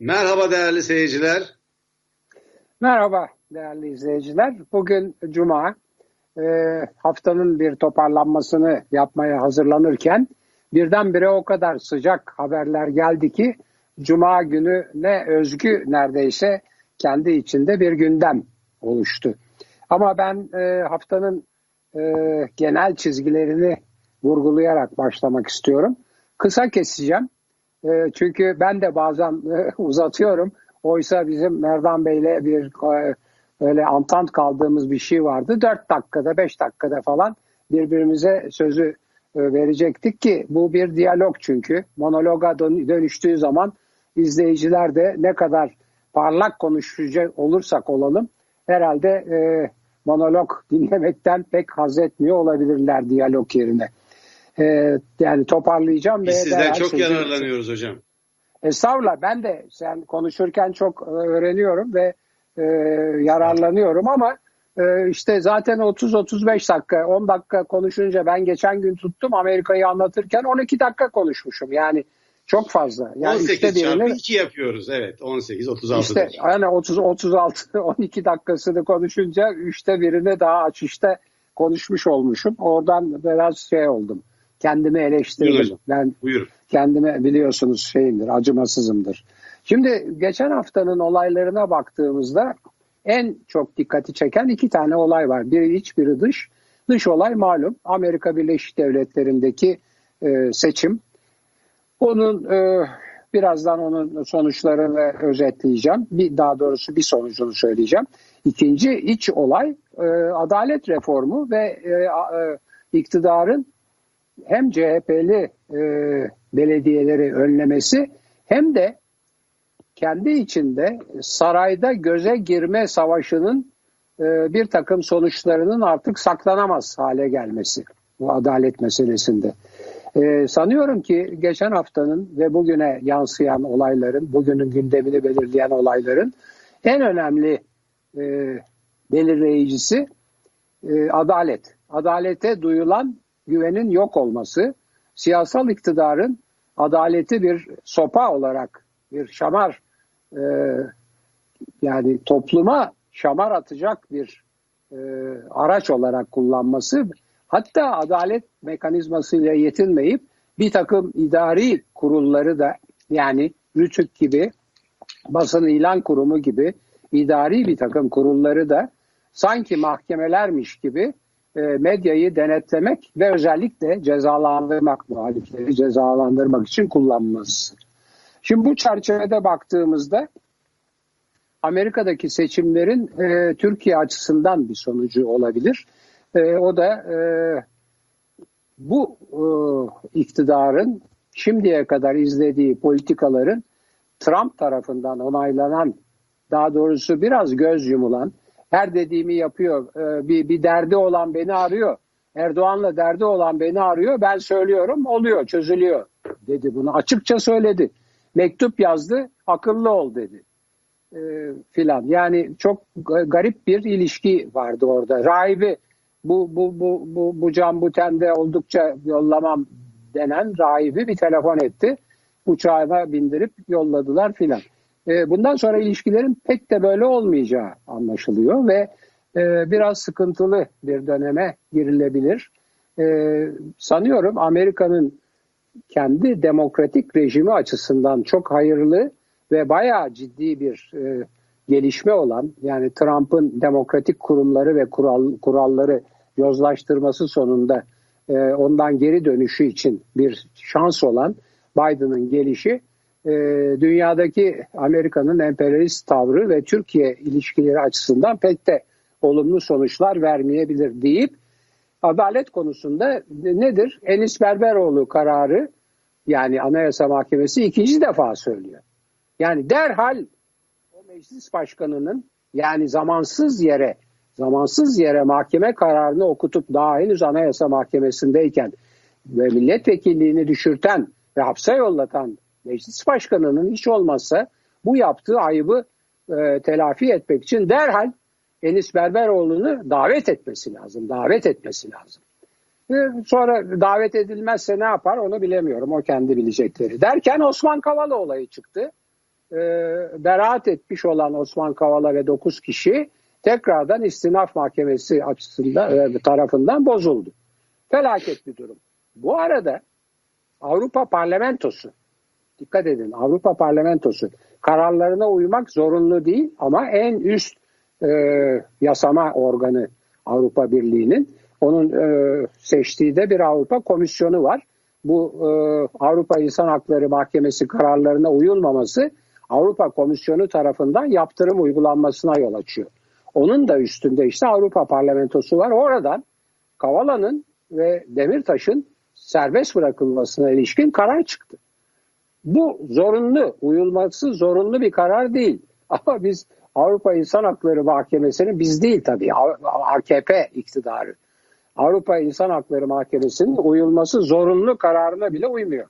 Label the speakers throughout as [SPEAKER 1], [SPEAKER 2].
[SPEAKER 1] Merhaba değerli seyirciler.
[SPEAKER 2] Merhaba değerli izleyiciler. Bugün Cuma. E, haftanın bir toparlanmasını yapmaya hazırlanırken birdenbire o kadar sıcak haberler geldi ki Cuma günü ne özgü neredeyse kendi içinde bir gündem oluştu. Ama ben e, haftanın e, genel çizgilerini vurgulayarak başlamak istiyorum. Kısa keseceğim. E, çünkü ben de bazen e, uzatıyorum. Oysa bizim Merdan Bey'le bir e, öyle antant kaldığımız bir şey vardı. 4 dakikada 5 dakikada falan birbirimize sözü e, verecektik ki bu bir diyalog çünkü. Monologa dönüştüğü zaman izleyiciler de ne kadar parlak konuşacak olursak olalım herhalde e, monolog dinlemekten pek haz etmiyor olabilirler diyalog yerine. E, yani toparlayacağım.
[SPEAKER 1] Biz ve sizden çok sözü... yararlanıyoruz hocam.
[SPEAKER 2] Estağfurullah ben de sen konuşurken çok e, öğreniyorum ve e, yararlanıyorum ama e, işte zaten 30-35 dakika 10 dakika konuşunca ben geçen gün tuttum Amerika'yı anlatırken 12 dakika konuşmuşum yani çok fazla. Yani
[SPEAKER 1] 18 işte çarpı 2 yapıyoruz evet 18 36.
[SPEAKER 2] İşte yani 30 36 12 dakikasını konuşunca üçte birini daha açışta konuşmuş olmuşum. Oradan biraz şey oldum. Kendimi eleştirdim. Buyurun. Ben Buyurun. kendime biliyorsunuz şeyimdir, acımasızımdır. Şimdi geçen haftanın olaylarına baktığımızda en çok dikkati çeken iki tane olay var. Biri iç, biri dış. Dış olay malum Amerika Birleşik Devletleri'ndeki e, seçim. Onun e, birazdan onun sonuçlarını özetleyeceğim. Bir daha doğrusu bir sonucunu söyleyeceğim. İkinci iç olay e, adalet reformu ve e, e, iktidarın hem CHP'li e, belediyeleri önlemesi hem de kendi içinde sarayda göze girme savaşının e, bir takım sonuçlarının artık saklanamaz hale gelmesi bu adalet meselesinde. E, sanıyorum ki geçen haftanın ve bugüne yansıyan olayların, bugünün gündemini belirleyen olayların en önemli e, belirleyicisi e, adalet. Adalete duyulan güvenin yok olması, siyasal iktidarın adaleti bir sopa olarak, bir şamar e, yani topluma şamar atacak bir e, araç olarak kullanması hatta adalet mekanizmasıyla yetinmeyip bir takım idari kurulları da yani Rütük gibi basın ilan kurumu gibi idari bir takım kurulları da sanki mahkemelermiş gibi e, medyayı denetlemek ve özellikle cezalandırmak, muhalifleri cezalandırmak için kullanması. Şimdi bu çerçevede baktığımızda Amerika'daki seçimlerin e, Türkiye açısından bir sonucu olabilir. E, o da e, bu e, iktidarın şimdiye kadar izlediği politikaların Trump tarafından onaylanan, daha doğrusu biraz göz yumulan, her dediğimi yapıyor, e, bir, bir derdi olan beni arıyor, Erdoğan'la derdi olan beni arıyor, ben söylüyorum, oluyor, çözülüyor dedi bunu. Açıkça söyledi. Mektup yazdı, akıllı ol dedi e, filan. Yani çok garip bir ilişki vardı orada. Rahibi bu bu bu bu bu can butende oldukça yollamam denen rahibi bir telefon etti. Uçağına bindirip yolladılar filan. E, bundan sonra ilişkilerin pek de böyle olmayacağı anlaşılıyor ve e, biraz sıkıntılı bir döneme girilebilir. E, sanıyorum Amerika'nın kendi demokratik rejimi açısından çok hayırlı ve bayağı ciddi bir gelişme olan yani Trump'ın demokratik kurumları ve kural, kuralları yozlaştırması sonunda ondan geri dönüşü için bir şans olan Biden'ın gelişi e, dünyadaki Amerika'nın emperyalist tavrı ve Türkiye ilişkileri açısından pek de olumlu sonuçlar vermeyebilir deyip adalet konusunda nedir? Enis Berberoğlu kararı yani Anayasa Mahkemesi ikinci defa söylüyor. Yani derhal o meclis başkanının yani zamansız yere zamansız yere mahkeme kararını okutup daha henüz Anayasa Mahkemesi'ndeyken ve milletvekilliğini düşürten ve hapse yollatan meclis başkanının hiç olmazsa bu yaptığı ayıbı e, telafi etmek için derhal Enis Berberoğlu'nu davet etmesi lazım. Davet etmesi lazım. E, sonra davet edilmezse ne yapar onu bilemiyorum. O kendi bilecekleri. Derken Osman Kavala olayı çıktı. e, beraat etmiş olan Osman Kavala ve 9 kişi tekrardan istinaf mahkemesi açısından e, tarafından bozuldu. Felaket bir durum. Bu arada Avrupa Parlamentosu dikkat edin Avrupa Parlamentosu kararlarına uymak zorunlu değil ama en üst e, yasama organı Avrupa Birliği'nin onun e, seçtiği de bir Avrupa Komisyonu var. Bu e, Avrupa İnsan Hakları Mahkemesi kararlarına uyulmaması Avrupa Komisyonu tarafından yaptırım uygulanmasına yol açıyor. Onun da üstünde işte Avrupa Parlamentosu var. Oradan Kavala'nın ve Demirtaş'ın serbest bırakılmasına ilişkin karar çıktı. Bu zorunlu, uyulması zorunlu bir karar değil. Ama biz Avrupa İnsan Hakları Mahkemesi'nin biz değil tabii AKP iktidarı. Avrupa İnsan Hakları Mahkemesi'nin uyulması zorunlu kararına bile uymuyor.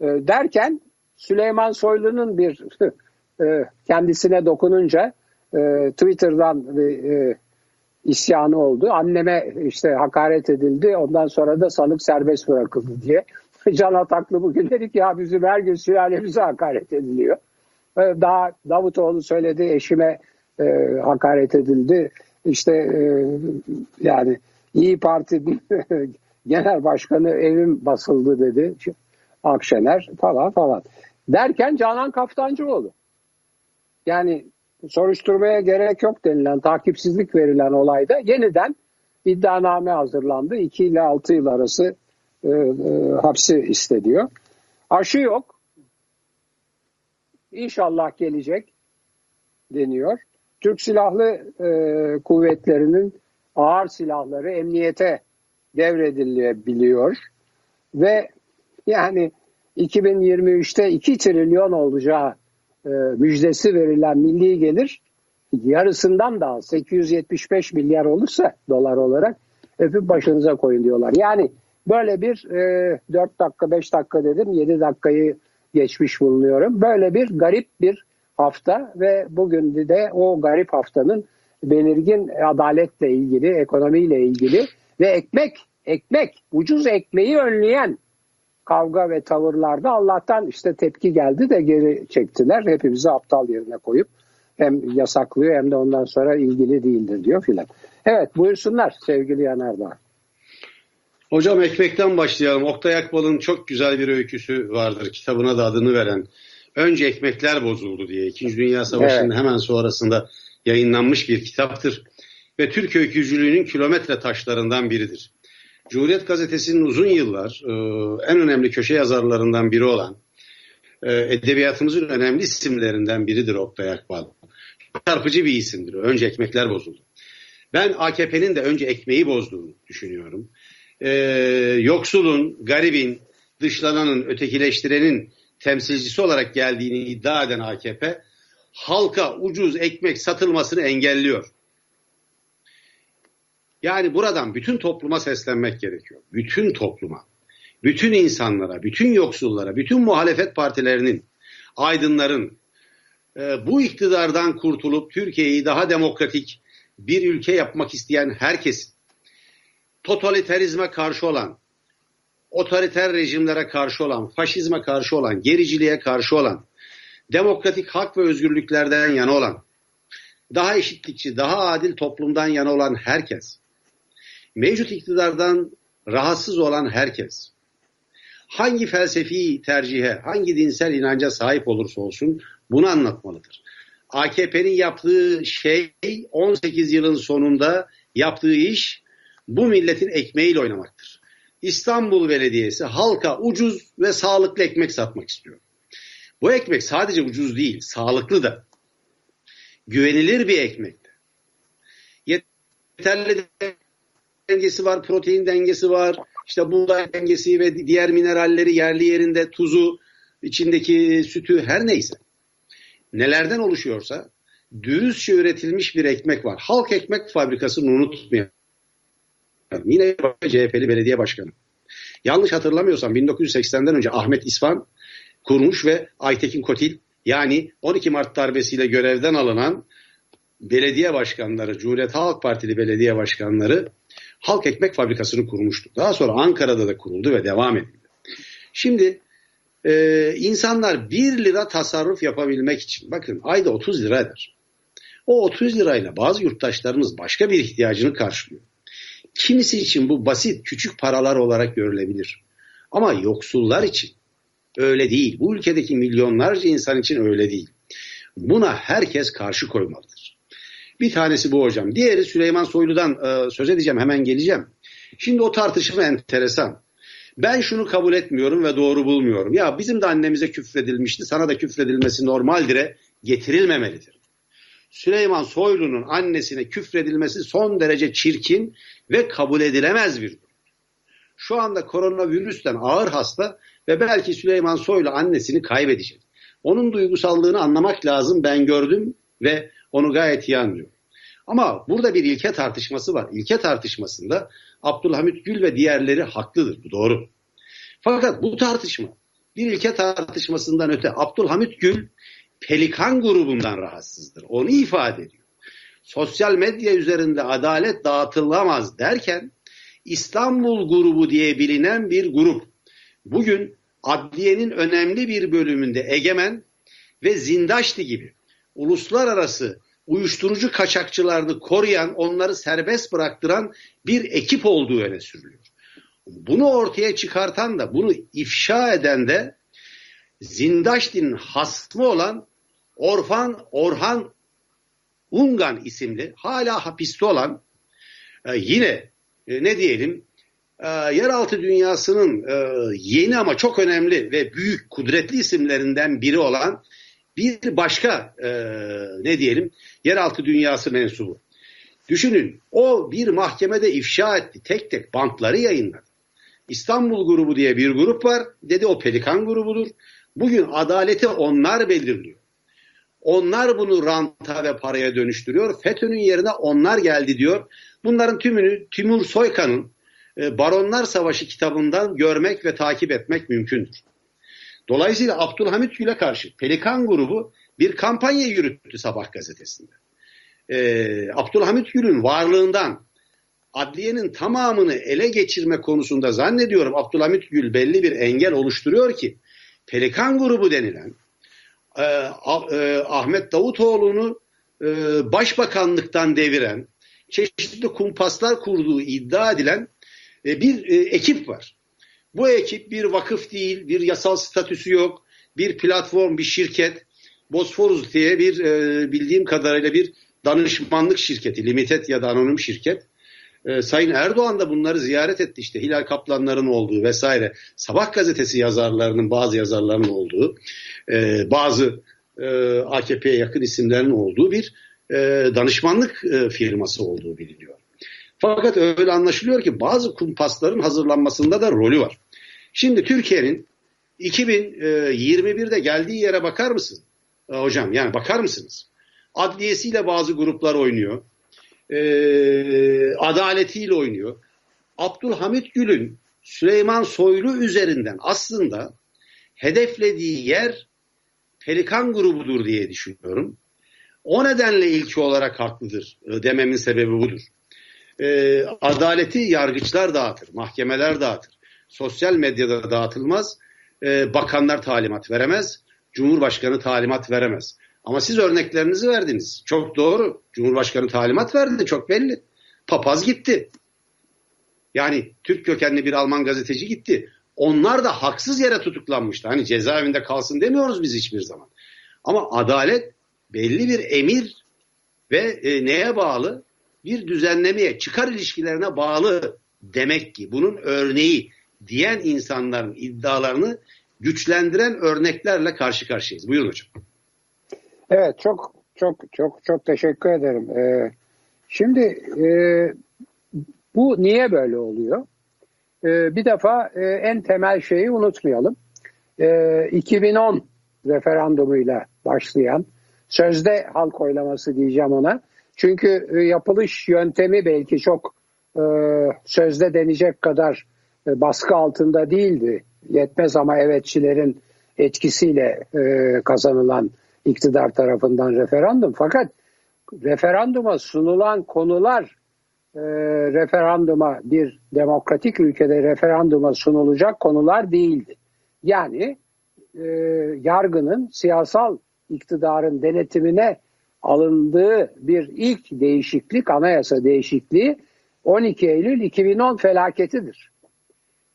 [SPEAKER 2] E, derken Süleyman Soylu'nun bir e, kendisine dokununca e, Twitter'dan e, isyanı oldu. Anneme işte hakaret edildi. Ondan sonra da sanık serbest bırakıldı diye. Can Ataklı bugün dedik ya bizim her gün sülalemize hakaret ediliyor. E, daha Davutoğlu söyledi eşime e, hakaret edildi. İşte e, yani İyi Parti genel başkanı evim basıldı dedi. Akşener falan falan. Derken Canan Kaftancıoğlu. Yani soruşturmaya gerek yok denilen takipsizlik verilen olayda yeniden iddianame hazırlandı. 2 ile 6 yıl arası e, e, hapsi istediyor. Aşı yok. İnşallah gelecek deniyor. Türk Silahlı e, Kuvvetleri'nin ağır silahları emniyete devredilebiliyor ve yani 2023'te 2 trilyon olacağı e, müjdesi verilen milli gelir yarısından daha 875 milyar olursa dolar olarak öpüp başınıza koyun diyorlar. Yani böyle bir e, 4 dakika 5 dakika dedim 7 dakikayı geçmiş bulunuyorum. Böyle bir garip bir hafta ve bugün de o garip haftanın belirgin adaletle ilgili, ekonomiyle ilgili ve ekmek, ekmek, ucuz ekmeği önleyen kavga ve tavırlarda Allah'tan işte tepki geldi de geri çektiler. Hepimizi aptal yerine koyup hem yasaklıyor hem de ondan sonra ilgili değildir diyor filan. Evet buyursunlar sevgili Yanardağ.
[SPEAKER 1] Hocam ekmekten başlayalım. Oktay Akbal'ın çok güzel bir öyküsü vardır. Kitabına da adını veren. Önce ekmekler bozuldu diye. İkinci Dünya Savaşı'nın evet. hemen sonrasında yayınlanmış bir kitaptır. Ve Türk öykücülüğünün kilometre taşlarından biridir. Cumhuriyet Gazetesi'nin uzun yıllar e, en önemli köşe yazarlarından biri olan e, edebiyatımızın önemli isimlerinden biridir Oktay Akbal. Çarpıcı bir isimdir. Önce ekmekler bozuldu. Ben AKP'nin de önce ekmeği bozduğunu düşünüyorum. E, yoksulun, garibin, dışlananın, ötekileştirenin temsilcisi olarak geldiğini iddia eden AKP halka ucuz ekmek satılmasını engelliyor. Yani buradan bütün topluma seslenmek gerekiyor. Bütün topluma, bütün insanlara, bütün yoksullara, bütün muhalefet partilerinin, aydınların e, bu iktidardan kurtulup Türkiye'yi daha demokratik bir ülke yapmak isteyen herkesin totaliterizme karşı olan, otoriter rejimlere karşı olan, faşizme karşı olan, gericiliğe karşı olan, demokratik hak ve özgürlüklerden yana olan, daha eşitlikçi, daha adil toplumdan yana olan herkes, mevcut iktidardan rahatsız olan herkes, hangi felsefi tercihe, hangi dinsel inanca sahip olursa olsun bunu anlatmalıdır. AKP'nin yaptığı şey 18 yılın sonunda yaptığı iş bu milletin ekmeğiyle oynamaktır. İstanbul Belediyesi halka ucuz ve sağlıklı ekmek satmak istiyor. Bu ekmek sadece ucuz değil, sağlıklı da. Güvenilir bir ekmek. Yeterli dengesi var, protein dengesi var, işte buğday dengesi ve diğer mineralleri yerli yerinde, tuzu, içindeki sütü her neyse. Nelerden oluşuyorsa dürüstçe üretilmiş bir ekmek var. Halk Ekmek Fabrikası'nı unutmayalım. Yine CHP'li belediye başkanı. Yanlış hatırlamıyorsam 1980'den önce Ahmet İsvan kurmuş ve Aytekin Kotil yani 12 Mart darbesiyle görevden alınan belediye başkanları, Cumhuriyet Halk Partili belediye başkanları Halk Ekmek Fabrikası'nı kurmuştu. Daha sonra Ankara'da da kuruldu ve devam edildi. Şimdi Ee, insanlar 1 lira tasarruf yapabilmek için bakın ayda 30 lira eder. O 30 lirayla bazı yurttaşlarımız başka bir ihtiyacını karşılıyor. Kimisi için bu basit küçük paralar olarak görülebilir. Ama yoksullar için öyle değil. Bu ülkedeki milyonlarca insan için öyle değil. Buna herkes karşı koymalıdır. Bir tanesi bu hocam. Diğeri Süleyman Soylu'dan e, söz edeceğim hemen geleceğim. Şimdi o tartışma enteresan. Ben şunu kabul etmiyorum ve doğru bulmuyorum. Ya bizim de annemize küfredilmişti sana da küfredilmesi normaldir'e getirilmemelidir. Süleyman Soylu'nun annesine küfredilmesi son derece çirkin ve kabul edilemez bir durum. Şu anda koronavirüsten ağır hasta ve belki Süleyman Soylu annesini kaybedecek. Onun duygusallığını anlamak lazım ben gördüm ve onu gayet iyi anlıyorum. Ama burada bir ilke tartışması var. İlke tartışmasında Abdülhamit Gül ve diğerleri haklıdır. Bu doğru. Fakat bu tartışma bir ilke tartışmasından öte Abdülhamit Gül Pelikan grubundan rahatsızdır. Onu ifade ediyor. Sosyal medya üzerinde adalet dağıtılamaz derken İstanbul grubu diye bilinen bir grup. Bugün adliyenin önemli bir bölümünde egemen ve zindaşti gibi uluslararası uyuşturucu kaçakçılarını koruyan, onları serbest bıraktıran bir ekip olduğu öne sürülüyor. Bunu ortaya çıkartan da, bunu ifşa eden de Zindaşti'nin hasmı olan Orhan, Orhan Ungan isimli hala hapiste olan e, yine e, ne diyelim e, yeraltı dünyasının e, yeni ama çok önemli ve büyük kudretli isimlerinden biri olan bir başka e, ne diyelim yeraltı dünyası mensubu. Düşünün o bir mahkemede ifşa etti tek tek bantları yayınladı. İstanbul grubu diye bir grup var dedi o pelikan grubudur. Bugün adaleti onlar belirliyor. Onlar bunu ranta ve paraya dönüştürüyor. FETÖ'nün yerine onlar geldi diyor. Bunların tümünü Timur Soykan'ın e, Baronlar Savaşı kitabından görmek ve takip etmek mümkündür. Dolayısıyla Abdülhamit Gül'e karşı Pelikan grubu bir kampanya yürüttü Sabah gazetesinde. Ee, Abdülhamit Gül'ün varlığından adliyenin tamamını ele geçirme konusunda zannediyorum Abdülhamit Gül belli bir engel oluşturuyor ki Pelikan grubu denilen e, e, Ahmet Davutoğlu'nu e, başbakanlıktan deviren çeşitli kumpaslar kurduğu iddia edilen bir ekip var. Bu ekip bir vakıf değil, bir yasal statüsü yok, bir platform, bir şirket. Bosforus diye bir bildiğim kadarıyla bir danışmanlık şirketi, limited ya da anonim şirket. E, Sayın Erdoğan da bunları ziyaret etti işte Hilal Kaplanların olduğu vesaire. Sabah gazetesi yazarlarının bazı yazarların olduğu, e, bazı e, AKP'ye yakın isimlerin olduğu bir e, danışmanlık e, firması olduğu biliniyor. Fakat öyle anlaşılıyor ki bazı kumpasların hazırlanmasında da rolü var. Şimdi Türkiye'nin 2021'de geldiği yere bakar mısın? E, hocam yani bakar mısınız? Adliyesiyle bazı gruplar oynuyor. E, adaletiyle oynuyor. Abdülhamit Gül'ün Süleyman Soylu üzerinden aslında hedeflediği yer Pelikan grubudur diye düşünüyorum. O nedenle ilki olarak haklıdır e, dememin sebebi budur. E, adaleti yargıçlar dağıtır, mahkemeler dağıtır sosyal medyada dağıtılmaz. E, bakanlar talimat veremez. Cumhurbaşkanı talimat veremez. Ama siz örneklerinizi verdiniz. Çok doğru. Cumhurbaşkanı talimat verdi. Çok belli. Papaz gitti. Yani Türk kökenli bir Alman gazeteci gitti. Onlar da haksız yere tutuklanmıştı. Hani cezaevinde kalsın demiyoruz biz hiçbir zaman. Ama adalet belli bir emir ve e, neye bağlı? Bir düzenlemeye, çıkar ilişkilerine bağlı demek ki. Bunun örneği diyen insanların iddialarını güçlendiren örneklerle karşı karşıyayız. Buyurun hocam.
[SPEAKER 2] Evet çok çok çok çok teşekkür ederim. Ee, şimdi e, bu niye böyle oluyor? Ee, bir defa e, en temel şeyi unutmayalım. Ee, 2010 referandumuyla başlayan sözde halk oylaması diyeceğim ona. Çünkü e, yapılış yöntemi belki çok e, sözde denecek kadar e, baskı altında değildi. Yetmez ama evetçilerin etkisiyle e, kazanılan iktidar tarafından referandum. Fakat referanduma sunulan konular e, referanduma bir demokratik ülkede referanduma sunulacak konular değildi. Yani e, yargının siyasal iktidarın denetimine alındığı bir ilk değişiklik, anayasa değişikliği 12 Eylül 2010 felaketidir.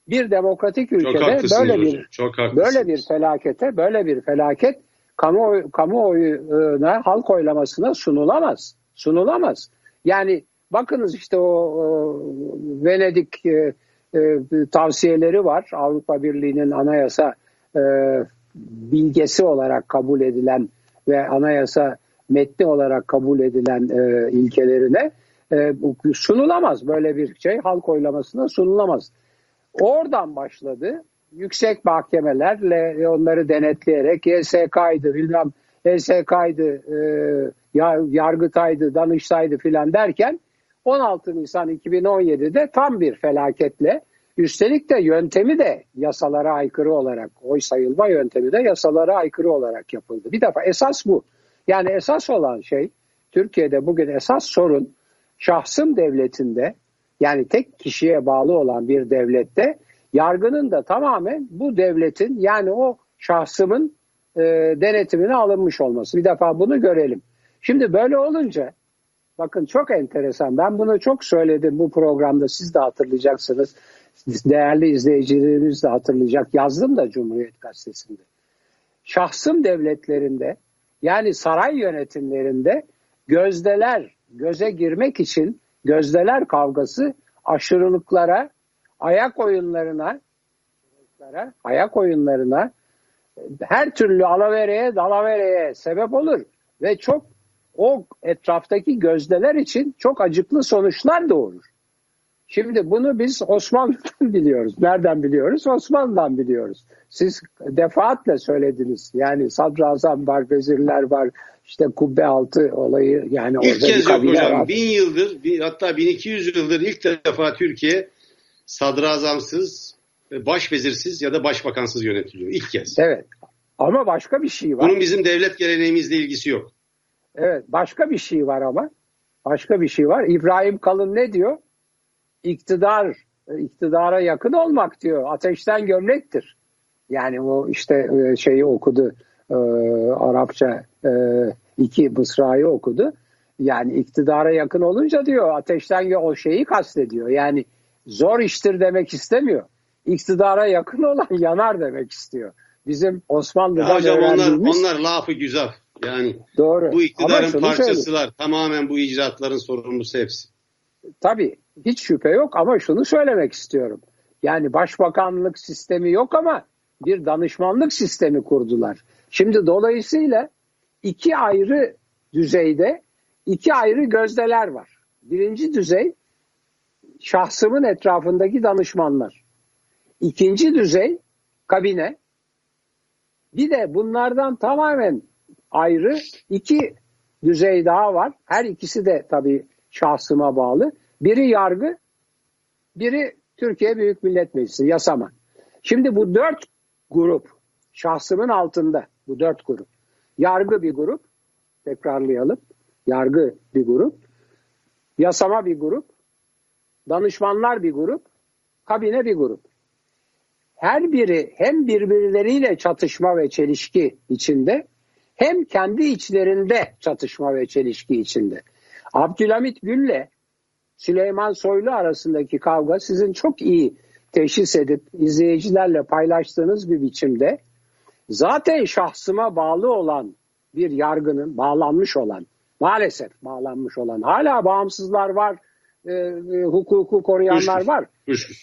[SPEAKER 2] Bir demokratik ülkede böyle bir çok böyle bir felakete, böyle bir felaket kamu kamuoyuna halk oylamasına sunulamaz. Sunulamaz. Yani bakınız işte o, o Venedik e, e, tavsiyeleri var. Avrupa Birliği'nin anayasa e, bilgesi olarak kabul edilen ve anayasa metni olarak kabul edilen e, ilkelerine e, sunulamaz. Böyle bir şey halk oylamasına sunulamaz. Oradan başladı. Yüksek mahkemelerle onları denetleyerek YSK'ydı bilmem HSK'ydı, e, Yargıtay'dı, Danıştay'dı filan derken 16 Nisan 2017'de tam bir felaketle üstelik de yöntemi de yasalara aykırı olarak oy sayılma yöntemi de yasalara aykırı olarak yapıldı. Bir defa esas bu. Yani esas olan şey Türkiye'de bugün esas sorun şahsım devletinde yani tek kişiye bağlı olan bir devlette yargının da tamamen bu devletin yani o şahsımın e, denetimine alınmış olması. Bir defa bunu görelim. Şimdi böyle olunca bakın çok enteresan ben bunu çok söyledim bu programda siz de hatırlayacaksınız. Değerli izleyicilerimiz de hatırlayacak. Yazdım da Cumhuriyet Gazetesi'nde. Şahsım devletlerinde yani saray yönetimlerinde gözdeler göze girmek için gözdeler kavgası aşırılıklara, ayak oyunlarına, ayak oyunlarına her türlü alavereye, dalavereye sebep olur ve çok o etraftaki gözdeler için çok acıklı sonuçlar doğurur. Şimdi bunu biz Osmanlı'dan biliyoruz. Nereden biliyoruz? Osmanlı'dan biliyoruz. Siz defaatle söylediniz. Yani sadrazam var, vezirler var, işte kubbe altı olayı yani
[SPEAKER 1] ilk orada kez yok hocam. Var. Bin yıldır, bin, hatta 1200 yıldır ilk defa Türkiye sadrazamsız, başvezirsiz ya da başbakansız yönetiliyor. İlk kez.
[SPEAKER 2] Evet. Ama başka bir şey var.
[SPEAKER 1] Bunun bizim devlet geleneğimizle ilgisi yok.
[SPEAKER 2] Evet. Başka bir şey var ama. Başka bir şey var. İbrahim Kalın ne diyor? iktidar iktidara yakın olmak diyor. Ateşten gömlektir. Yani o işte e, şeyi okudu e, Arapça e, iki mısrayı okudu. Yani iktidara yakın olunca diyor ateşten o şeyi kastediyor. Yani zor iştir demek istemiyor. İktidara yakın olan yanar demek istiyor. Bizim Osmanlı'da ya hocam
[SPEAKER 1] onlar, onlar lafı güzel. Yani Doğru. bu iktidarın parçasılar. Tamamen bu icraatların sorumlusu hepsi.
[SPEAKER 2] Tabii hiç şüphe yok ama şunu söylemek istiyorum. Yani başbakanlık sistemi yok ama bir danışmanlık sistemi kurdular. Şimdi dolayısıyla iki ayrı düzeyde iki ayrı gözdeler var. Birinci düzey şahsımın etrafındaki danışmanlar. İkinci düzey kabine. Bir de bunlardan tamamen ayrı iki düzey daha var. Her ikisi de tabii şahsıma bağlı. Biri yargı, biri Türkiye Büyük Millet Meclisi, yasama. Şimdi bu dört grup şahsımın altında bu dört grup. Yargı bir grup, tekrarlayalım. Yargı bir grup, yasama bir grup, danışmanlar bir grup, kabine bir grup. Her biri hem birbirleriyle çatışma ve çelişki içinde hem kendi içlerinde çatışma ve çelişki içinde. Abdülhamit Gül'le Süleyman Soylu arasındaki kavga sizin çok iyi teşhis edip izleyicilerle paylaştığınız bir biçimde zaten şahsıma bağlı olan bir yargının bağlanmış olan maalesef bağlanmış olan hala bağımsızlar var e, e, hukuku koruyanlar var.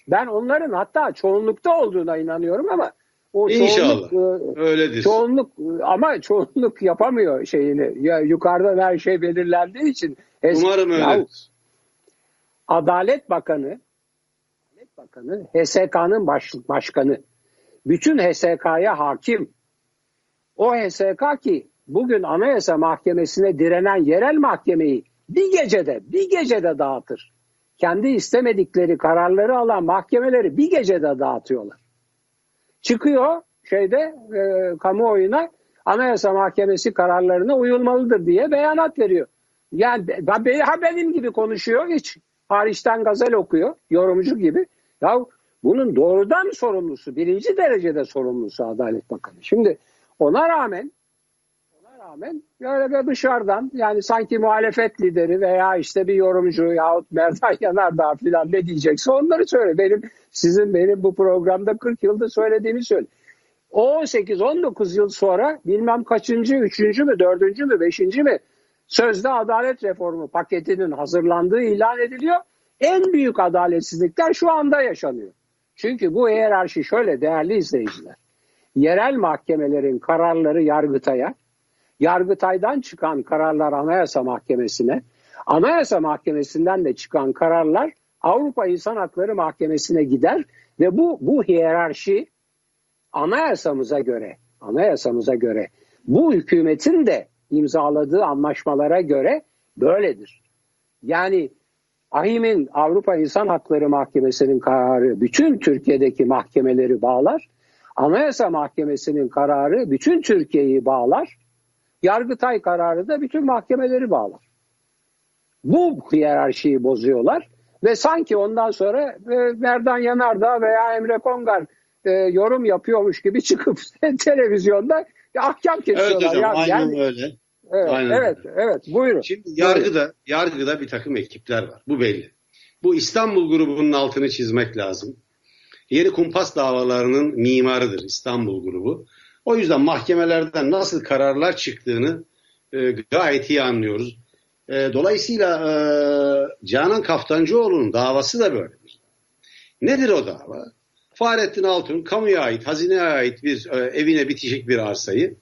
[SPEAKER 2] Ben onların hatta çoğunlukta olduğuna inanıyorum ama o İnşallah. çoğunluk e, öyledir. Çoğunluk ama çoğunluk yapamıyor şeyini. Ya yukarıda her şey belirlendiği için.
[SPEAKER 1] Umarım öyle.
[SPEAKER 2] Adalet Bakanı Adalet Bakanı HSK'nın baş, başkanı. Bütün HSK'ya hakim. O HSK ki bugün Anayasa Mahkemesi'ne direnen yerel mahkemeyi bir gecede bir gecede dağıtır. Kendi istemedikleri kararları alan mahkemeleri bir gecede dağıtıyorlar. Çıkıyor şeyde e, kamuoyuna Anayasa Mahkemesi kararlarına uyulmalıdır diye beyanat veriyor. Yani ha benim gibi konuşuyor hiç hariçten gazel okuyor yorumcu gibi. Ya Bunun doğrudan sorumlusu, birinci derecede sorumlusu Adalet Bakanı. Şimdi ona rağmen rağmen böyle dışarıdan yani sanki muhalefet lideri veya işte bir yorumcu yahut Merdan Yanardağ falan ne diyecekse onları söyle. Benim sizin benim bu programda 40 yılda söylediğimi söyle. O 18-19 yıl sonra bilmem kaçıncı, üçüncü mü, dördüncü mü, beşinci mi sözde adalet reformu paketinin hazırlandığı ilan ediliyor. En büyük adaletsizlikler şu anda yaşanıyor. Çünkü bu hiyerarşi şöyle değerli izleyiciler. Yerel mahkemelerin kararları Yargıtay'a, Yargıtay'dan çıkan kararlar Anayasa Mahkemesi'ne, Anayasa Mahkemesi'nden de çıkan kararlar Avrupa İnsan Hakları Mahkemesi'ne gider ve bu bu hiyerarşi anayasamıza göre, anayasamıza göre bu hükümetin de imzaladığı anlaşmalara göre böyledir. Yani AHİM'in Avrupa İnsan Hakları Mahkemesi'nin kararı bütün Türkiye'deki mahkemeleri bağlar. Anayasa Mahkemesi'nin kararı bütün Türkiye'yi bağlar. Yargıtay kararı da bütün mahkemeleri bağlar. Bu hiyerarşiyi bozuyorlar ve sanki ondan sonra e, Merdan Yanardağ veya Emre Kongar e, yorum yapıyormuş gibi çıkıp televizyonda ahkam kesiyorlar.
[SPEAKER 1] Evet hocam ya, aynen yani, öyle.
[SPEAKER 2] Evet, aynen evet, öyle. evet, buyurun.
[SPEAKER 1] Şimdi yargıda, buyurun. yargıda bir takım ekipler var. Bu belli. Bu İstanbul grubunun altını çizmek lazım. Yeni kumpas davalarının mimarıdır İstanbul grubu. O yüzden mahkemelerden nasıl kararlar çıktığını e, gayet iyi anlıyoruz. E, dolayısıyla e, Canan Kaftancıoğlu'nun davası da böyledir. Nedir o dava? Fahrettin Altun kamuya ait, hazineye ait bir e, evine bitecek bir arsayı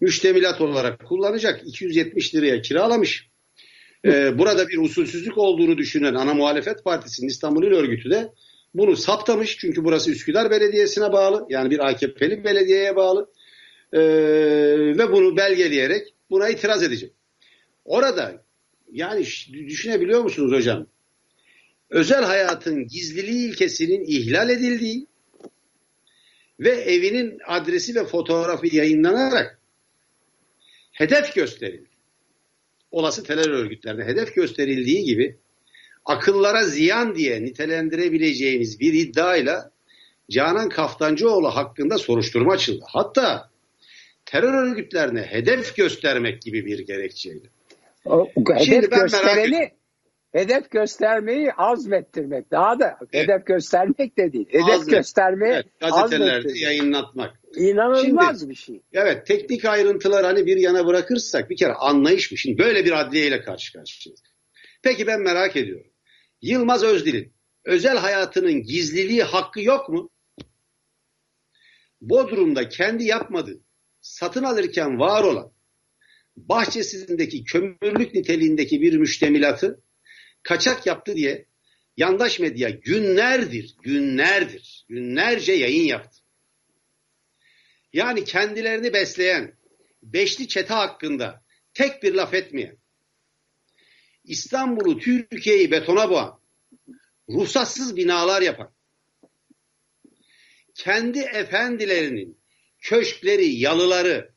[SPEAKER 1] müştemilat olarak kullanacak. 270 liraya kiralamış. E, burada bir usulsüzlük olduğunu düşünen ana muhalefet partisinin İstanbul İl Örgütü de bunu saptamış. Çünkü burası Üsküdar Belediyesi'ne bağlı. Yani bir AKP'li belediyeye bağlı. E, ve bunu belgeleyerek buna itiraz edecek. Orada yani düşünebiliyor musunuz hocam? özel hayatın gizliliği ilkesinin ihlal edildiği ve evinin adresi ve fotoğrafı yayınlanarak hedef gösterildi. Olası terör örgütlerine hedef gösterildiği gibi akıllara ziyan diye nitelendirebileceğimiz bir iddiayla Canan Kaftancıoğlu hakkında soruşturma açıldı. Hatta terör örgütlerine hedef göstermek gibi bir gerekçeyle.
[SPEAKER 2] O, hedef Şimdi ben göstereni hedef göstermeyi azmettirmek. Daha da evet. hedef göstermek de değil. Hedef Azmet. göstermeyi evet,
[SPEAKER 1] gazetelerde yayınlatmak.
[SPEAKER 2] İnanılmaz Şimdi, bir şey.
[SPEAKER 1] Evet teknik ayrıntılar hani bir yana bırakırsak bir kere anlayış mı? Şimdi böyle bir adliyeyle karşı karşıyayız. Peki ben merak ediyorum. Yılmaz Özdil'in özel hayatının gizliliği hakkı yok mu? Bodrum'da kendi yapmadığı, satın alırken var olan bahçesindeki kömürlük niteliğindeki bir müştemilatı kaçak yaptı diye yandaş medya günlerdir, günlerdir, günlerce yayın yaptı. Yani kendilerini besleyen, beşli çete hakkında tek bir laf etmeyen, İstanbul'u, Türkiye'yi betona boğan, ruhsatsız binalar yapan, kendi efendilerinin köşkleri, yalıları,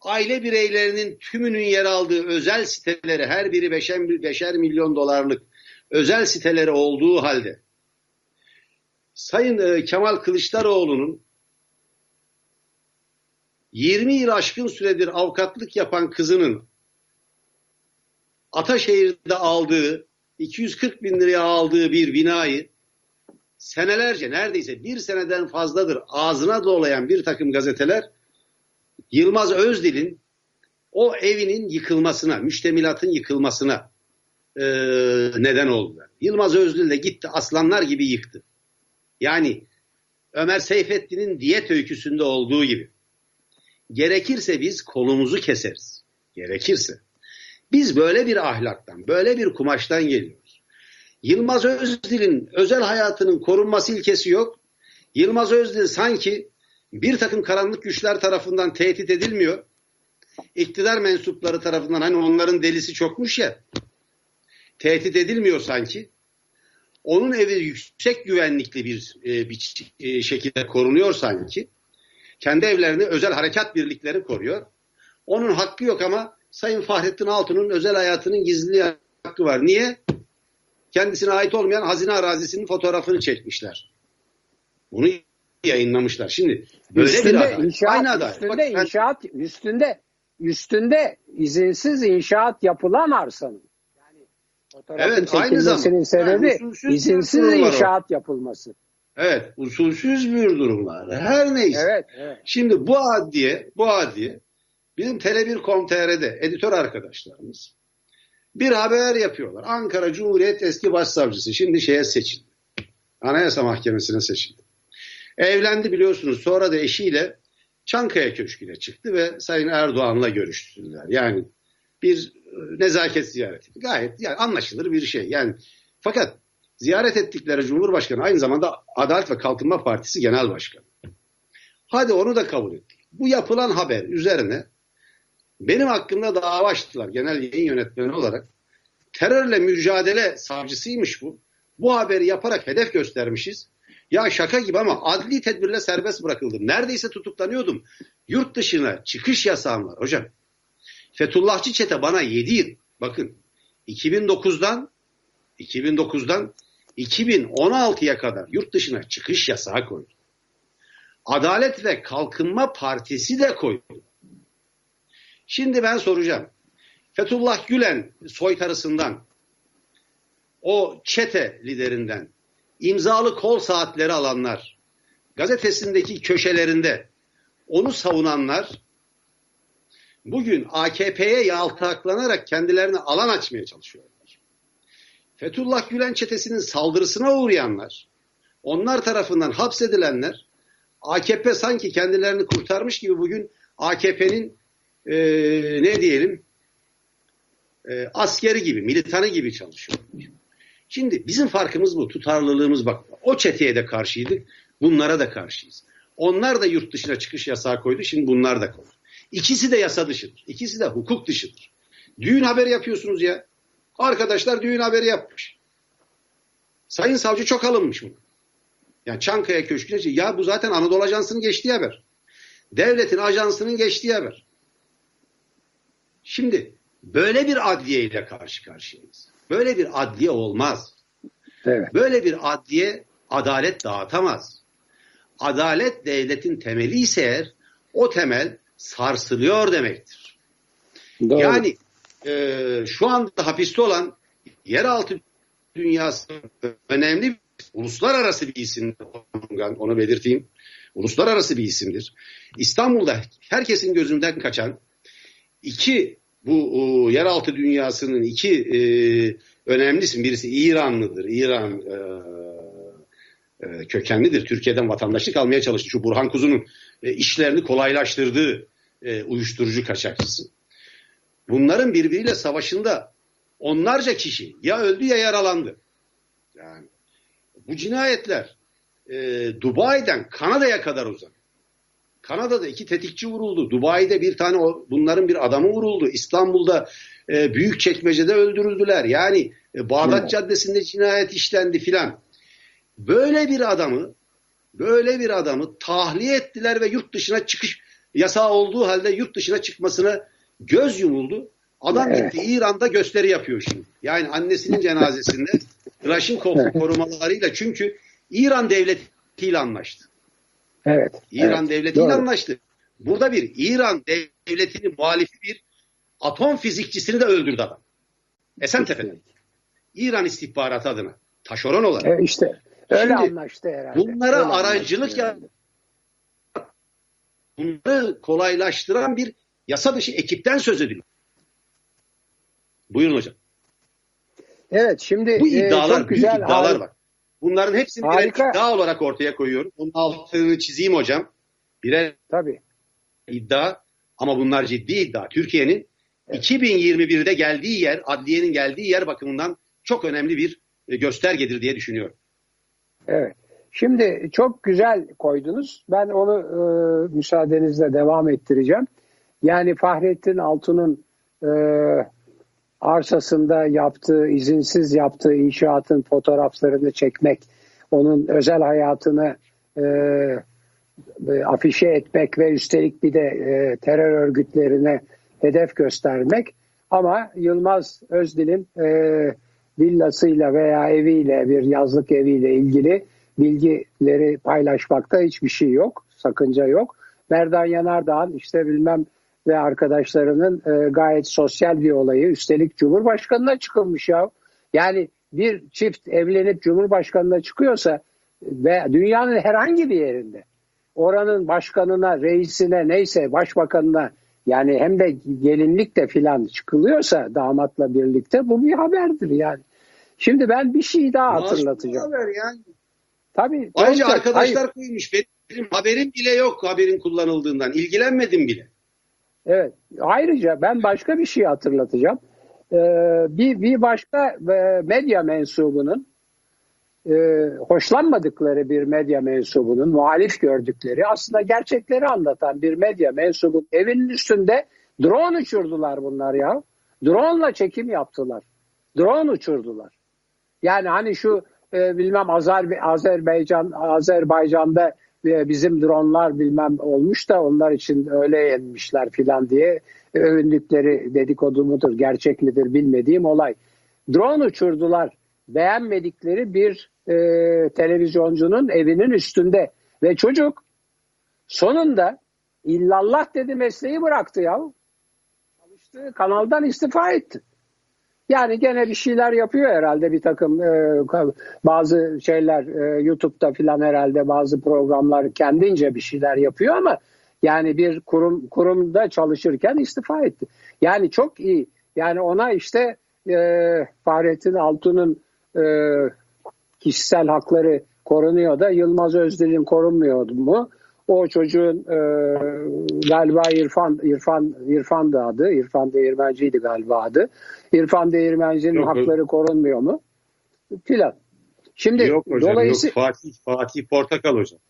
[SPEAKER 1] aile bireylerinin tümünün yer aldığı özel siteleri her biri beşer, beşer milyon dolarlık özel siteleri olduğu halde Sayın e, Kemal Kılıçdaroğlu'nun 20 yıl aşkın süredir avukatlık yapan kızının Ataşehir'de aldığı 240 bin liraya aldığı bir binayı senelerce neredeyse bir seneden fazladır ağzına dolayan bir takım gazeteler Yılmaz Özdil'in o evinin yıkılmasına, müştemilatın yıkılmasına e, neden oldular. Yılmaz Özdil de gitti aslanlar gibi yıktı. Yani Ömer Seyfettin'in diyet öyküsünde olduğu gibi. Gerekirse biz kolumuzu keseriz. Gerekirse. Biz böyle bir ahlaktan, böyle bir kumaştan geliyoruz. Yılmaz Özdil'in özel hayatının korunması ilkesi yok. Yılmaz Özdil sanki bir takım karanlık güçler tarafından tehdit edilmiyor. İktidar mensupları tarafından hani onların delisi çokmuş ya tehdit edilmiyor sanki. Onun evi yüksek güvenlikli bir, e, bir e, şekilde korunuyor sanki. Kendi evlerini özel harekat birlikleri koruyor. Onun hakkı yok ama Sayın Fahrettin Altun'un özel hayatının gizliliği hakkı var. Niye? Kendisine ait olmayan hazine arazisinin fotoğrafını çekmişler. Bunu yayınlamışlar. Şimdi böyle
[SPEAKER 2] üstünde
[SPEAKER 1] bir adalet.
[SPEAKER 2] Inşaat, Aynı adalet. Üstünde Bak, inşaat, ben... üstünde üstünde izinsiz inşaat yapılan arsanın. Yani fotoğrafın evet, aynı zamanda. sebebi yani izinsiz inşaat o. yapılması.
[SPEAKER 1] Evet, usulsüz bir durum var. Her neyse. Evet, evet. Şimdi bu adliye, bu adliye bizim Tele1.com.tr'de editör arkadaşlarımız bir haber yapıyorlar. Ankara Cumhuriyet eski başsavcısı şimdi şeye seçildi. Anayasa Mahkemesi'ne seçildi. Evlendi biliyorsunuz. Sonra da eşiyle Çankaya Köşkü'ne çıktı ve Sayın Erdoğan'la görüştüler. Yani bir e, nezaket ziyareti. Gayet yani anlaşılır bir şey. Yani fakat ziyaret ettikleri Cumhurbaşkanı aynı zamanda Adalet ve Kalkınma Partisi Genel Başkanı. Hadi onu da kabul ettik. Bu yapılan haber üzerine benim hakkımda dava açtılar genel yayın yönetmeni olarak. Terörle mücadele savcısıymış bu. Bu haberi yaparak hedef göstermişiz. Ya şaka gibi ama adli tedbirle serbest bırakıldım. Neredeyse tutuklanıyordum. Yurt dışına çıkış yasağım var hocam. Fethullahçı çete bana 7 yıl. Bakın 2009'dan 2009'dan 2016'ya kadar yurt dışına çıkış yasağı koydu. Adalet ve Kalkınma Partisi de koydu. Şimdi ben soracağım. Fethullah Gülen soytarısından, o çete liderinden, imzalı kol saatleri alanlar, gazetesindeki köşelerinde onu savunanlar bugün AKP'ye yaltaklanarak kendilerine alan açmaya çalışıyorlar. Fethullah Gülen çetesinin saldırısına uğrayanlar, onlar tarafından hapsedilenler AKP sanki kendilerini kurtarmış gibi bugün AKP'nin e, ne diyelim e, askeri gibi, militanı gibi çalışıyor. Şimdi bizim farkımız bu, tutarlılığımız bak. O çeteye de karşıydık, bunlara da karşıyız. Onlar da yurt dışına çıkış yasağı koydu, şimdi bunlar da koydu. İkisi de yasa dışıdır, ikisi de hukuk dışıdır. Düğün haberi yapıyorsunuz ya. Arkadaşlar düğün haberi yapmış. Sayın savcı çok alınmış bunu. Yani Çankaya Köşkü'ne ya bu zaten Anadolu Ajansı'nın geçtiği haber. Devletin ajansının geçtiği haber. Şimdi böyle bir adliye ile karşı karşıyayız. Böyle bir adliye olmaz. Evet. Böyle bir adliye adalet dağıtamaz. Adalet devletin temeli ise eğer o temel sarsılıyor demektir. Doğru. Yani e, şu anda hapiste olan yeraltı dünyası önemli bir uluslararası bir isim. Onu belirteyim. Uluslararası bir isimdir. İstanbul'da herkesin gözünden kaçan iki bu o, yeraltı dünyasının iki e, önemli isim. Birisi İranlıdır. İran e, e, kökenlidir. Türkiye'den vatandaşlık almaya çalıştı. Şu Burhan Kuzu'nun e, işlerini kolaylaştırdığı e, uyuşturucu kaçakçısı. Bunların birbiriyle savaşında onlarca kişi ya öldü ya yaralandı. Yani bu cinayetler e, Dubai'den Kanada'ya kadar uzak. Kanada'da iki tetikçi vuruldu. Dubai'de bir tane bunların bir adamı vuruldu. İstanbul'da e, büyük çekmecede öldürüldüler. Yani e, Bağdat evet. Caddesi'nde cinayet işlendi filan. Böyle bir adamı böyle bir adamı tahliye ettiler ve yurt dışına çıkış yasağı olduğu halde yurt dışına çıkmasına göz yumuldu. Adam evet. gitti İran'da gösteri yapıyor şimdi. Yani annesinin cenazesinde Raşin korumalarıyla çünkü İran devletiyle anlaştı.
[SPEAKER 2] Evet.
[SPEAKER 1] İran
[SPEAKER 2] evet,
[SPEAKER 1] devletiyle doğru. anlaştı. Burada bir İran devletinin muhalifi bir atom fizikçisini de öldürdü adam. Esentepe'de. İran istihbarat adına. Taşeron olarak.
[SPEAKER 2] E işte öyle Şimdi, anlaştı herhalde.
[SPEAKER 1] Bunlara öyle aracılık ya bunları kolaylaştıran bir yasa dışı ekipten söz ediliyor. Buyurun hocam.
[SPEAKER 2] Evet şimdi
[SPEAKER 1] bu iddialar, e, çok güzel, iddialar var. Bunların hepsini Harika. birer iddia olarak ortaya koyuyorum. Bunun altını çizeyim hocam. Birer Tabii. iddia ama bunlar ciddi iddia. Türkiye'nin evet. 2021'de geldiği yer, adliyenin geldiği yer bakımından çok önemli bir e, göstergedir diye düşünüyorum.
[SPEAKER 2] Evet. Şimdi çok güzel koydunuz. Ben onu e, müsaadenizle devam ettireceğim. Yani Fahrettin Altun'un e, arsasında yaptığı, izinsiz yaptığı inşaatın fotoğraflarını çekmek, onun özel hayatını e, e, afişe etmek ve üstelik bir de e, terör örgütlerine hedef göstermek. Ama Yılmaz Özdil'in e, villasıyla veya eviyle bir yazlık eviyle ilgili bilgileri paylaşmakta hiçbir şey yok, sakınca yok. Merdan Yanardağ'ın işte bilmem ve arkadaşlarının e, gayet sosyal bir olayı. Üstelik Cumhurbaşkanı'na çıkılmış ya. Yani bir çift evlenip Cumhurbaşkanı'na çıkıyorsa ve dünyanın herhangi bir yerinde oranın başkanına, reisine neyse başbakanına yani hem de gelinlik de filan çıkılıyorsa damatla birlikte bu bir haberdir yani. Şimdi ben bir şey daha hatırlatacağım. Haber yani.
[SPEAKER 1] Tabii. Ayrıca arkadaşlar hayır. koymuş. Benim haberim bile yok haberin kullanıldığından. İlgilenmedim bile.
[SPEAKER 2] Evet. Ayrıca ben başka bir şey hatırlatacağım. Ee, bir, bir başka e, medya mensubunun e, hoşlanmadıkları bir medya mensubunun muhalif gördükleri aslında gerçekleri anlatan bir medya mensubun evinin üstünde drone uçurdular bunlar ya. Drone'la çekim yaptılar. Drone uçurdular. Yani hani şu e, bilmem Azer, Azerbaycan Azerbaycan'da bizim dronlar bilmem olmuş da onlar için öyle yenmişler filan diye övündükleri dedikodu mudur, gerçek midir bilmediğim olay. Drone uçurdular. Beğenmedikleri bir e, televizyoncunun evinin üstünde. Ve çocuk sonunda illallah dedi mesleği bıraktı ya. Çalıştığı kanaldan istifa etti. Yani gene bir şeyler yapıyor herhalde bir takım e, bazı şeyler e, YouTube'da filan herhalde bazı programlar kendince bir şeyler yapıyor ama yani bir kurum kurumda çalışırken istifa etti. Yani çok iyi. Yani ona işte e, Fahrettin Altun'un e, kişisel hakları korunuyor da Yılmaz Özdil'in korunmuyordu mu? O çocuğun e, galiba İrfan İrfan İrfan da adı. İrfan Değirmenci'ydi galiba adı. İrfan Değirmenci'nin yok, hakları yok. korunmuyor mu? Filan.
[SPEAKER 1] Şimdi yok hocam dolayısıyla... yok Fatih, Fatih Portakal hocam.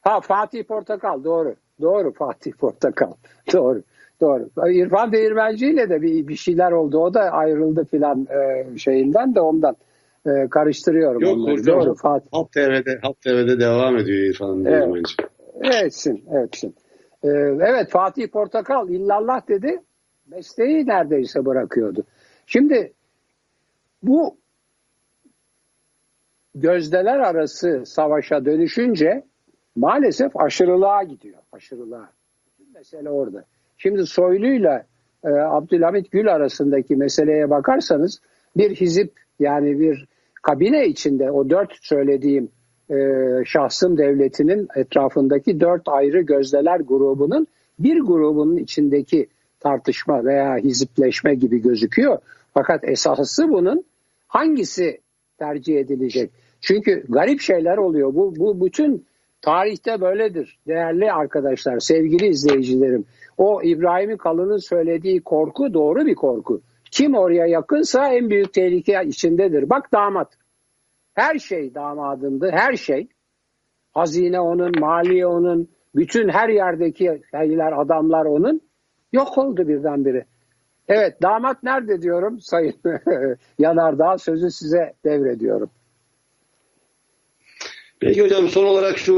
[SPEAKER 2] Ha Fatih Portakal doğru. Doğru Fatih Portakal. Doğru. Doğru. İrfan Değirmenci ile de bir, bir şeyler oldu. O da ayrıldı filan e, şeyinden de ondan e, karıştırıyorum
[SPEAKER 1] Yok onları. hocam. Doğru Fatih. Halk TV'de, Halk TV'de devam ediyor İrfan Değirmenci.
[SPEAKER 2] Etsin, etsin. Ee, evet Fatih Portakal illallah dedi. Mesleği neredeyse bırakıyordu. Şimdi bu gözdeler arası savaşa dönüşünce maalesef aşırılığa gidiyor. Aşırılığa. Bütün mesele orada. Şimdi Soylu'yla e, Abdülhamit Gül arasındaki meseleye bakarsanız bir hizip yani bir kabine içinde o dört söylediğim e, şahsın devletinin etrafındaki dört ayrı gözdeler grubunun bir grubunun içindeki tartışma veya hizipleşme gibi gözüküyor. Fakat esası bunun hangisi tercih edilecek? Çünkü garip şeyler oluyor. Bu, bu bütün tarihte böyledir. Değerli arkadaşlar, sevgili izleyicilerim. O İbrahim Kalın'ın söylediği korku doğru bir korku. Kim oraya yakınsa en büyük tehlike içindedir. Bak damat. Her şey damadındı, her şey. Hazine onun, maliye onun, bütün her yerdeki şeyler, adamlar onun. Yok oldu birdenbire. Evet damat nerede diyorum Sayın Yanardağ sözü size devrediyorum.
[SPEAKER 1] Peki hocam son olarak şu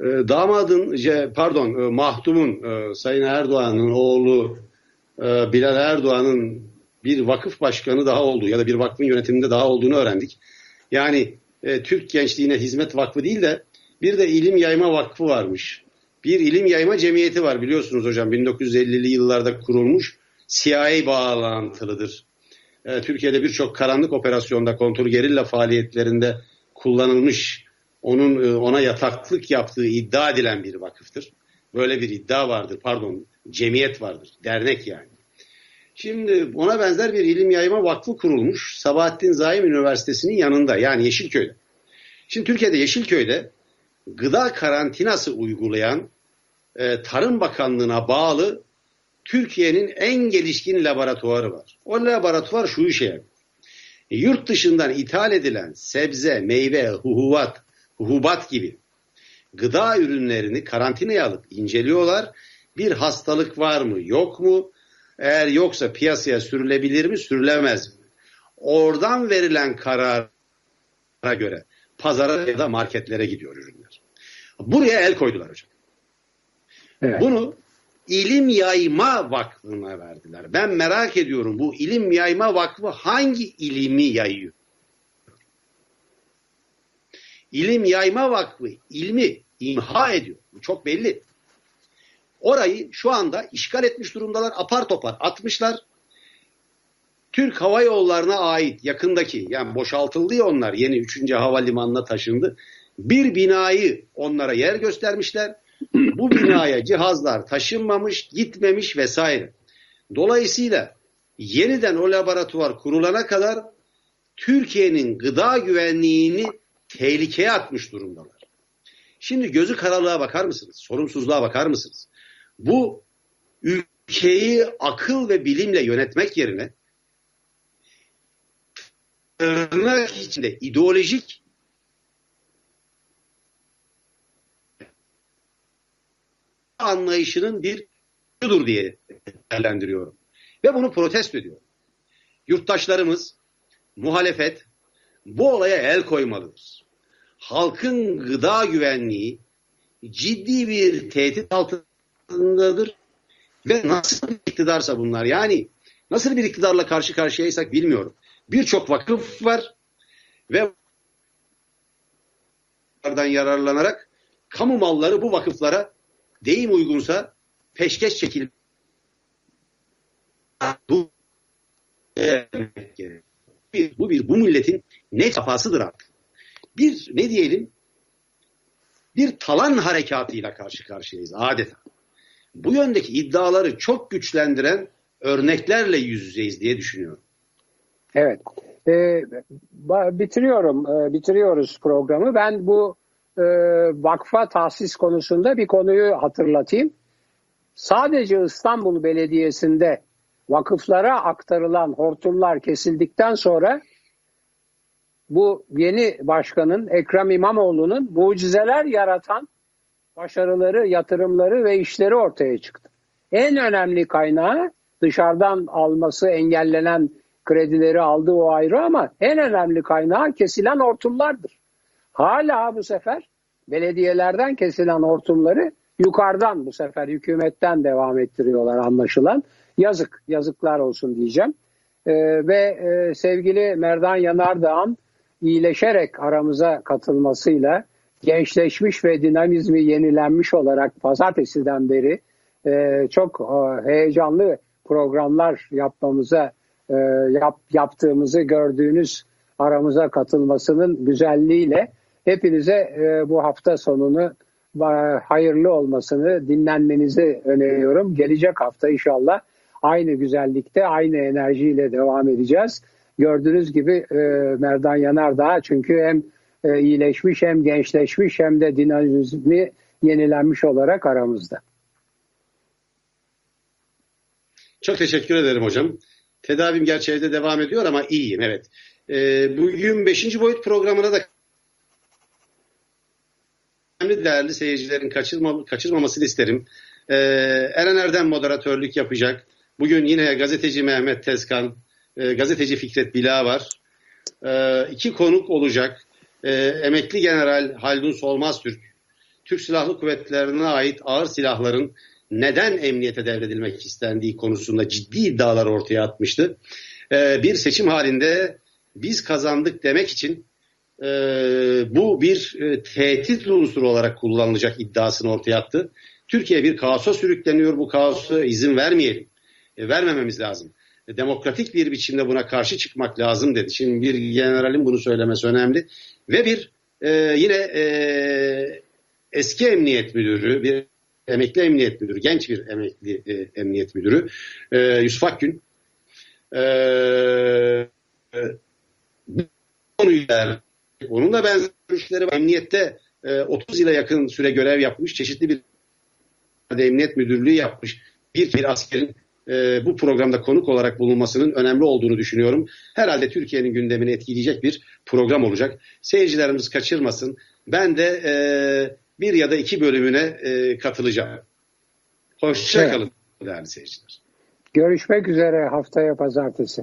[SPEAKER 1] e, damadın pardon e, mahdumun e, Sayın Erdoğan'ın oğlu e, Bilal Erdoğan'ın bir vakıf başkanı daha olduğu ya da bir vakfın yönetiminde daha olduğunu öğrendik. Yani e, Türk Gençliğine Hizmet Vakfı değil de bir de ilim yayma vakfı varmış bir ilim yayma cemiyeti var biliyorsunuz hocam 1950'li yıllarda kurulmuş CIA bağlantılıdır. Ee, Türkiye'de birçok karanlık operasyonda kontrol gerilla faaliyetlerinde kullanılmış onun e, ona yataklık yaptığı iddia edilen bir vakıftır. Böyle bir iddia vardır pardon cemiyet vardır dernek yani. Şimdi ona benzer bir ilim yayma vakfı kurulmuş Sabahattin Zaim Üniversitesi'nin yanında yani Yeşilköy'de. Şimdi Türkiye'de Yeşilköy'de gıda karantinası uygulayan e, Tarım Bakanlığı'na bağlı Türkiye'nin en gelişkin laboratuvarı var. O laboratuvar şu işe yarıyor. E, yurt dışından ithal edilen sebze, meyve, huhuvat, huhubat gibi gıda ürünlerini karantinaya alıp inceliyorlar. Bir hastalık var mı, yok mu? Eğer yoksa piyasaya sürülebilir mi, sürülemez mi? Oradan verilen karara göre pazara ya da marketlere gidiyor ürünler. Buraya el koydular hocam. Evet. Bunu İlim Yayma Vakfı'na verdiler. Ben merak ediyorum bu İlim Yayma Vakfı hangi ilimi yayıyor? İlim Yayma Vakfı ilmi imha ediyor. Bu çok belli. Orayı şu anda işgal etmiş durumdalar. Apar topar atmışlar. Türk Hava Yolları'na ait yakındaki yani boşaltıldı ya onlar yeni 3. havalimanına taşındı. Bir binayı onlara yer göstermişler. Bu binaya cihazlar taşınmamış, gitmemiş vesaire. Dolayısıyla yeniden o laboratuvar kurulana kadar Türkiye'nin gıda güvenliğini tehlikeye atmış durumdalar. Şimdi gözü karalığa bakar mısınız? Sorumsuzluğa bakar mısınız? Bu ülkeyi akıl ve bilimle yönetmek yerine tırnak içinde ideolojik anlayışının bir dur diye değerlendiriyorum. Ve bunu protesto ediyorum. Yurttaşlarımız, muhalefet bu olaya el koymalıdır. Halkın gıda güvenliği ciddi bir tehdit altındadır ve nasıl bir iktidarsa bunlar yani nasıl bir iktidarla karşı karşıyaysak bilmiyorum. Birçok vakıf var ve yararlanarak kamu malları bu vakıflara deyim uygunsa peşkeş çekil bu bu bir bu milletin ne kafasıdır artık. Bir ne diyelim bir talan harekatıyla karşı karşıyayız adeta. Bu yöndeki iddiaları çok güçlendiren örneklerle yüz yüzeyiz diye düşünüyorum.
[SPEAKER 2] Evet. Ee, bitiriyorum, e, bitiriyoruz programı. Ben bu e, vakfa tahsis konusunda bir konuyu hatırlatayım. Sadece İstanbul Belediyesi'nde vakıflara aktarılan hortumlar kesildikten sonra bu yeni başkanın Ekrem İmamoğlu'nun mucizeler yaratan başarıları, yatırımları ve işleri ortaya çıktı. En önemli kaynağı dışarıdan alması engellenen kredileri aldı o ayrı ama en önemli kaynağı kesilen hortumlardır. Hala bu sefer belediyelerden kesilen hortumları yukarıdan bu sefer hükümetten devam ettiriyorlar anlaşılan. Yazık, yazıklar olsun diyeceğim. Ee, ve e, sevgili Merdan Yanardağ'ın iyileşerek aramıza katılmasıyla gençleşmiş ve dinamizmi yenilenmiş olarak pazartesiden beri e, çok e, heyecanlı programlar yapmamıza e, yap, yaptığımızı gördüğünüz aramıza katılmasının güzelliğiyle hepinize e, bu hafta sonunu e, hayırlı olmasını dinlenmenizi öneriyorum. Gelecek hafta inşallah aynı güzellikte aynı enerjiyle devam edeceğiz. Gördüğünüz gibi e, Merdan Yanardağ çünkü hem e, iyileşmiş hem gençleşmiş hem de dinamizmi yenilenmiş olarak aramızda.
[SPEAKER 1] Çok teşekkür ederim hocam. Tedavim gerçi evde devam ediyor ama iyiyim evet. E, bugün 5. boyut programına da önemli değerli seyircilerin kaçırma, kaçırmamasını isterim. E, Eren Erdem moderatörlük yapacak. Bugün yine gazeteci Mehmet Tezkan, e, gazeteci Fikret Bila var. E, iki konuk olacak. E, emekli General Haldun Solmaz Türk, Türk Silahlı Kuvvetlerine ait ağır silahların neden emniyete devredilmek istendiği konusunda ciddi iddialar ortaya atmıştı. E, bir seçim halinde biz kazandık demek için e, bu bir e, tehdit unsuru olarak kullanılacak iddiasını ortaya attı. Türkiye bir kaosa sürükleniyor. Bu kaosa izin vermeyelim. E, vermememiz lazım. E, demokratik bir biçimde buna karşı çıkmak lazım dedi. Şimdi bir generalin bunu söylemesi önemli. Ve bir e, yine e, eski emniyet müdürü, bir emekli emniyet müdürü, genç bir emekli e, emniyet müdürü e, Yusuf Akgün e, bu konuyu onunla benzer görüşleri emniyette e, 30 yıla yakın süre görev yapmış, çeşitli bir emniyet müdürlüğü yapmış bir, bir askerin e, bu programda konuk olarak bulunmasının önemli olduğunu düşünüyorum. Herhalde Türkiye'nin gündemini etkileyecek bir program olacak. Seyircilerimiz kaçırmasın. Ben de e, bir ya da iki bölümüne e, katılacağım. Hoşçakalın evet. değerli seyirciler.
[SPEAKER 2] Görüşmek üzere haftaya pazartesi.